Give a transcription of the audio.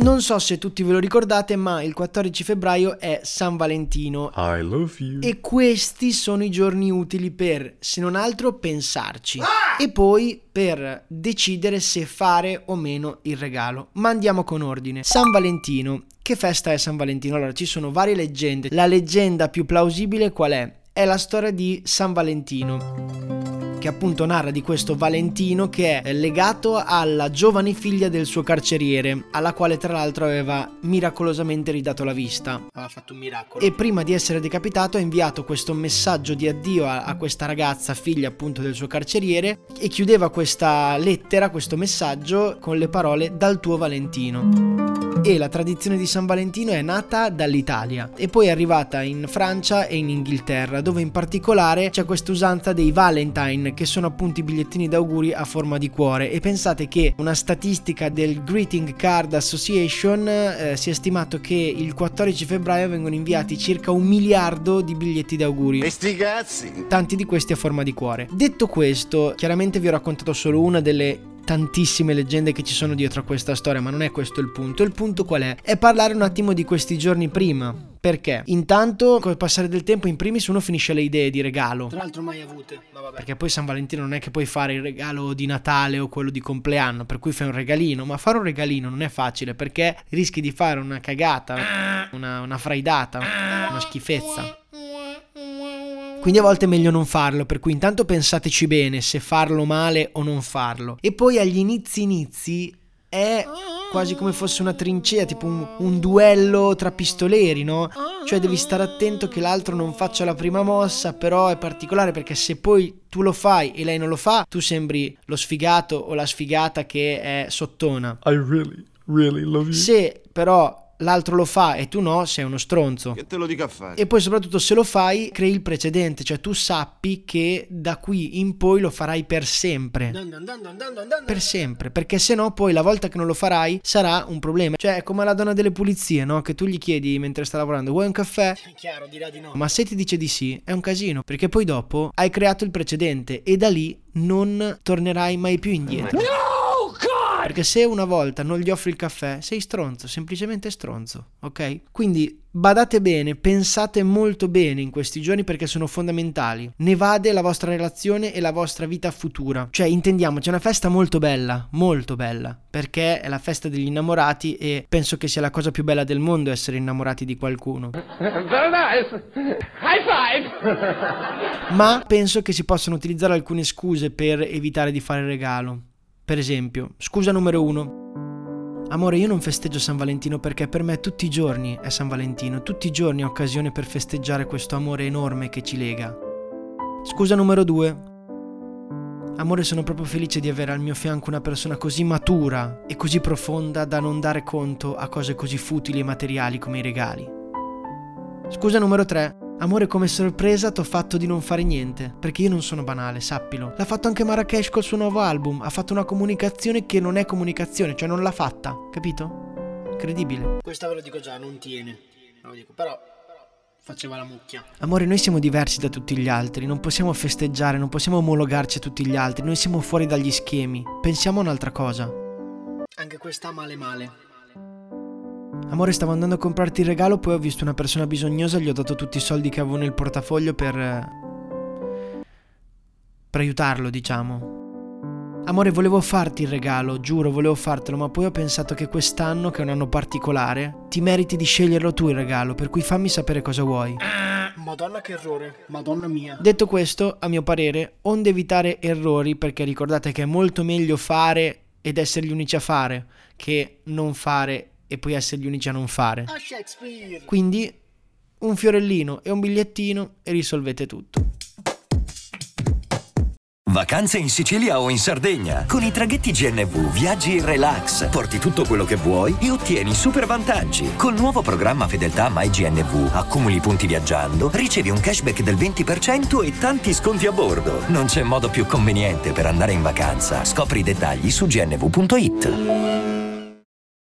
Non so se tutti ve lo ricordate, ma il 14 febbraio è San Valentino. I love you. E questi sono i giorni utili per, se non altro, pensarci. E poi per decidere se fare o meno il regalo. Ma andiamo con ordine. San Valentino. Che festa è San Valentino? Allora, ci sono varie leggende. La leggenda più plausibile qual è? È la storia di San Valentino che appunto narra di questo Valentino che è legato alla giovane figlia del suo carceriere, alla quale tra l'altro aveva miracolosamente ridato la vista. Aveva fatto un miracolo. E prima di essere decapitato ha inviato questo messaggio di addio a, a questa ragazza, figlia appunto del suo carceriere, e chiudeva questa lettera, questo messaggio, con le parole dal tuo Valentino e la tradizione di San Valentino è nata dall'Italia e poi è arrivata in Francia e in Inghilterra, dove in particolare c'è questa usanza dei Valentine, che sono appunto i bigliettini d'auguri a forma di cuore. E pensate che una statistica del Greeting Card Association eh, si è stimato che il 14 febbraio vengono inviati circa un miliardo di biglietti d'auguri. E sti cazzi! Tanti di questi a forma di cuore. Detto questo, chiaramente vi ho raccontato solo una delle tantissime leggende che ci sono dietro a questa storia, ma non è questo il punto. Il punto qual è? È parlare un attimo di questi giorni prima. Perché? Intanto, col passare del tempo, in primis uno finisce le idee di regalo. Tra l'altro mai avute. Ma vabbè. Perché poi San Valentino non è che puoi fare il regalo di Natale o quello di compleanno, per cui fai un regalino. Ma fare un regalino non è facile perché rischi di fare una cagata, una, una fraidata, una schifezza. Quindi a volte è meglio non farlo, per cui intanto pensateci bene se farlo male o non farlo. E poi agli inizi inizi è quasi come fosse una trincea, tipo un, un, duello tra pistoleri, no? Cioè devi stare attento che l'altro non faccia la prima mossa, però è particolare perché se poi tu lo fai e lei non lo fa, tu sembri lo sfigato o la sfigata che è sottona. I really, really love you. Se però l'altro lo fa e tu no, sei uno stronzo. Che te lo dica a fare. E poi soprattutto se lo fai, crei il precedente, cioè tu sappi che da qui in poi lo farai per sempre. Per sempre, perché se no poi la volta che non lo farai sarà un problema. Cioè è come la donna delle pulizie, no? Che tu gli chiedi mentre sta lavorando, vuoi un caffè? È chiaro, dirà di no. Ma se ti dice di sì, è un casino, perché poi dopo hai creato il precedente e da lì non tornerai mai più indietro. No! Perché se una volta non gli offri il caffè, sei stronzo, semplicemente stronzo, ok? Quindi badate bene, pensate molto bene in questi giorni perché sono fondamentali. Ne vade la vostra relazione e la vostra vita futura. Cioè, intendiamoci, è una festa molto bella, molto bella, perché è la festa degli innamorati e penso che sia la cosa più bella del mondo essere innamorati di qualcuno. Very nice. High five! Ma penso che si possano utilizzare alcune scuse per evitare di fare il regalo. Per esempio, scusa numero uno. Amore, io non festeggio San Valentino perché per me tutti i giorni è San Valentino, tutti i giorni è occasione per festeggiare questo amore enorme che ci lega. Scusa numero due. Amore, sono proprio felice di avere al mio fianco una persona così matura e così profonda da non dare conto a cose così futili e materiali come i regali. Scusa numero 3. Amore, come sorpresa ti ho fatto di non fare niente, perché io non sono banale, sappilo. L'ha fatto anche Marrakesh col suo nuovo album, ha fatto una comunicazione che non è comunicazione, cioè non l'ha fatta, capito? Incredibile. Questa ve lo dico già, non tiene. Lo dico, però faceva la mucchia. Amore, noi siamo diversi da tutti gli altri, non possiamo festeggiare, non possiamo omologarci a tutti gli altri, noi siamo fuori dagli schemi. Pensiamo a un'altra cosa. Anche questa male male. Amore, stavo andando a comprarti il regalo, poi ho visto una persona bisognosa, gli ho dato tutti i soldi che avevo nel portafoglio per... per aiutarlo, diciamo. Amore, volevo farti il regalo, giuro, volevo fartelo, ma poi ho pensato che quest'anno, che è un anno particolare, ti meriti di sceglierlo tu il regalo, per cui fammi sapere cosa vuoi. Madonna che errore, madonna mia. Detto questo, a mio parere, onde evitare errori, perché ricordate che è molto meglio fare ed essere gli unici a fare che non fare e poi essere gli unici a non fare. Quindi un fiorellino e un bigliettino e risolvete tutto. Vacanze in Sicilia o in Sardegna. Con i traghetti GNV viaggi in relax, porti tutto quello che vuoi e ottieni super vantaggi. Col nuovo programma Fedeltà MyGNV accumuli punti viaggiando, ricevi un cashback del 20% e tanti sconti a bordo. Non c'è modo più conveniente per andare in vacanza. Scopri i dettagli su gnv.it.